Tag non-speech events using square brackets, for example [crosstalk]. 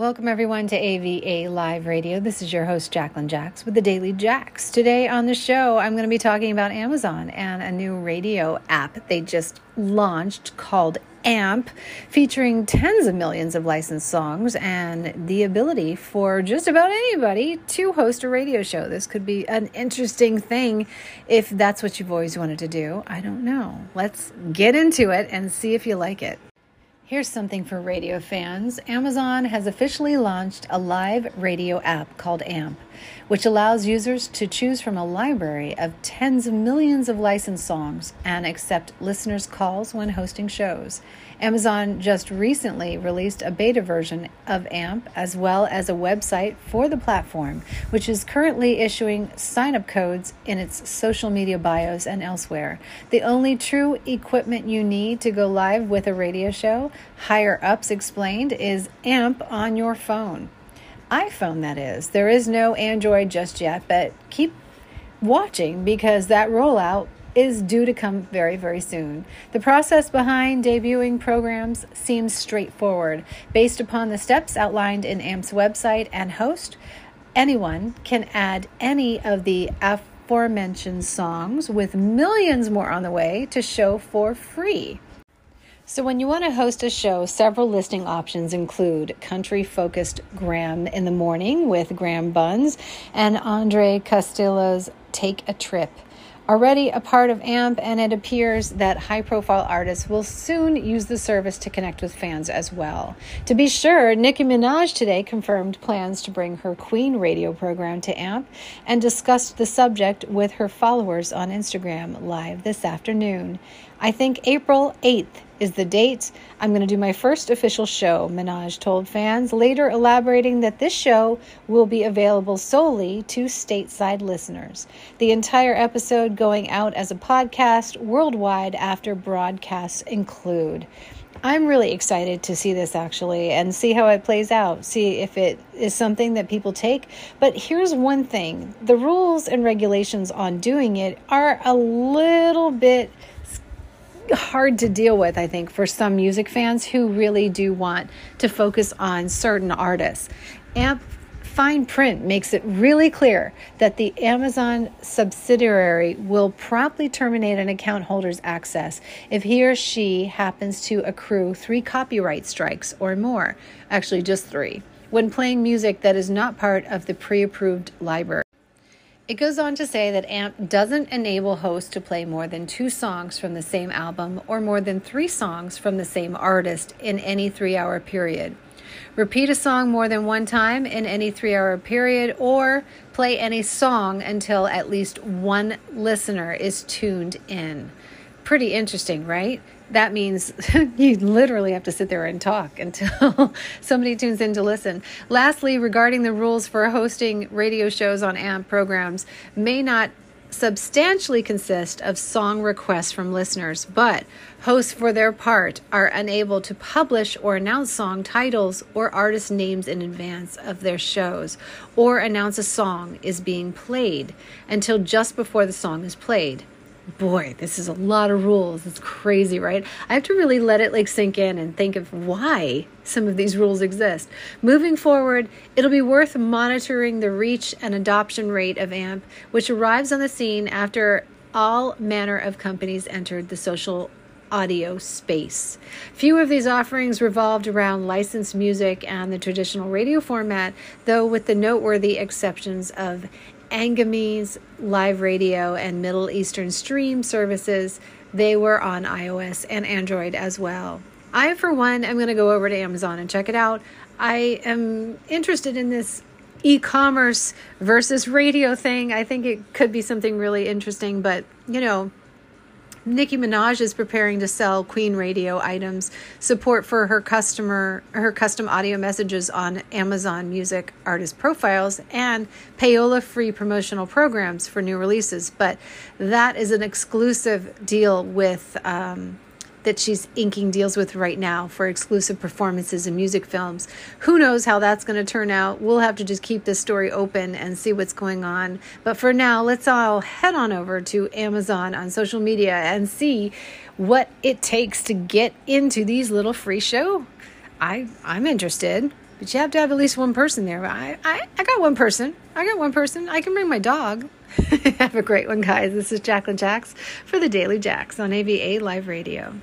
Welcome, everyone, to AVA Live Radio. This is your host, Jacqueline Jax, with the Daily Jax. Today on the show, I'm going to be talking about Amazon and a new radio app they just launched called AMP, featuring tens of millions of licensed songs and the ability for just about anybody to host a radio show. This could be an interesting thing if that's what you've always wanted to do. I don't know. Let's get into it and see if you like it. Here's something for radio fans. Amazon has officially launched a live radio app called AMP, which allows users to choose from a library of tens of millions of licensed songs and accept listeners' calls when hosting shows. Amazon just recently released a beta version of AMP as well as a website for the platform, which is currently issuing sign up codes in its social media bios and elsewhere. The only true equipment you need to go live with a radio show, higher ups explained, is AMP on your phone. iPhone, that is. There is no Android just yet, but keep watching because that rollout is due to come very, very soon. The process behind debuting programs seems straightforward. Based upon the steps outlined in AMP's website and host, anyone can add any of the aforementioned songs with millions more on the way to show for free. So, when you want to host a show, several listing options include country focused Graham in the morning with Graham Buns and Andre Castillo's Take a Trip already a part of AMP, and it appears that high profile artists will soon use the service to connect with fans as well. To be sure, Nicki Minaj today confirmed plans to bring her Queen radio program to AMP and discussed the subject with her followers on Instagram live this afternoon. I think April 8th is the date. I'm going to do my first official show, Minaj told fans, later elaborating that this show will be available solely to stateside listeners. The entire episode going out as a podcast worldwide after broadcasts include. I'm really excited to see this actually and see how it plays out, see if it is something that people take. But here's one thing the rules and regulations on doing it are a little bit hard to deal with, I think, for some music fans who really do want to focus on certain artists. Amp fine print makes it really clear that the Amazon subsidiary will promptly terminate an account holder's access if he or she happens to accrue three copyright strikes or more, actually, just three, when playing music that is not part of the pre approved library. It goes on to say that AMP doesn't enable hosts to play more than two songs from the same album or more than three songs from the same artist in any three hour period. Repeat a song more than one time in any three hour period, or play any song until at least one listener is tuned in. Pretty interesting, right? That means [laughs] you literally have to sit there and talk until [laughs] somebody tunes in to listen. Lastly, regarding the rules for hosting radio shows on AMP programs, may not substantially consist of song requests from listeners, but hosts, for their part, are unable to publish or announce song titles or artist names in advance of their shows, or announce a song is being played until just before the song is played boy, this is a lot of rules. It's crazy, right? I have to really let it like sink in and think of why some of these rules exist. Moving forward, it'll be worth monitoring the reach and adoption rate of AMP, which arrives on the scene after all manner of companies entered the social audio space. Few of these offerings revolved around licensed music and the traditional radio format, though with the noteworthy exceptions of Anghami's live radio and Middle Eastern stream services, they were on iOS and Android as well. I, for one, am going to go over to Amazon and check it out. I am interested in this e commerce versus radio thing. I think it could be something really interesting, but you know, Nicki Minaj is preparing to sell Queen Radio items, support for her customer her custom audio messages on Amazon Music artist profiles, and payola free promotional programs for new releases. But that is an exclusive deal with um, that she's inking deals with right now for exclusive performances and music films. Who knows how that's going to turn out? We'll have to just keep this story open and see what's going on. But for now, let's all head on over to Amazon on social media and see what it takes to get into these little free show. I I'm interested. But you have to have at least one person there. I, I, I got one person. I got one person. I can bring my dog. [laughs] have a great one, guys. This is Jacqueline Jax for the Daily Jax on AVA Live Radio.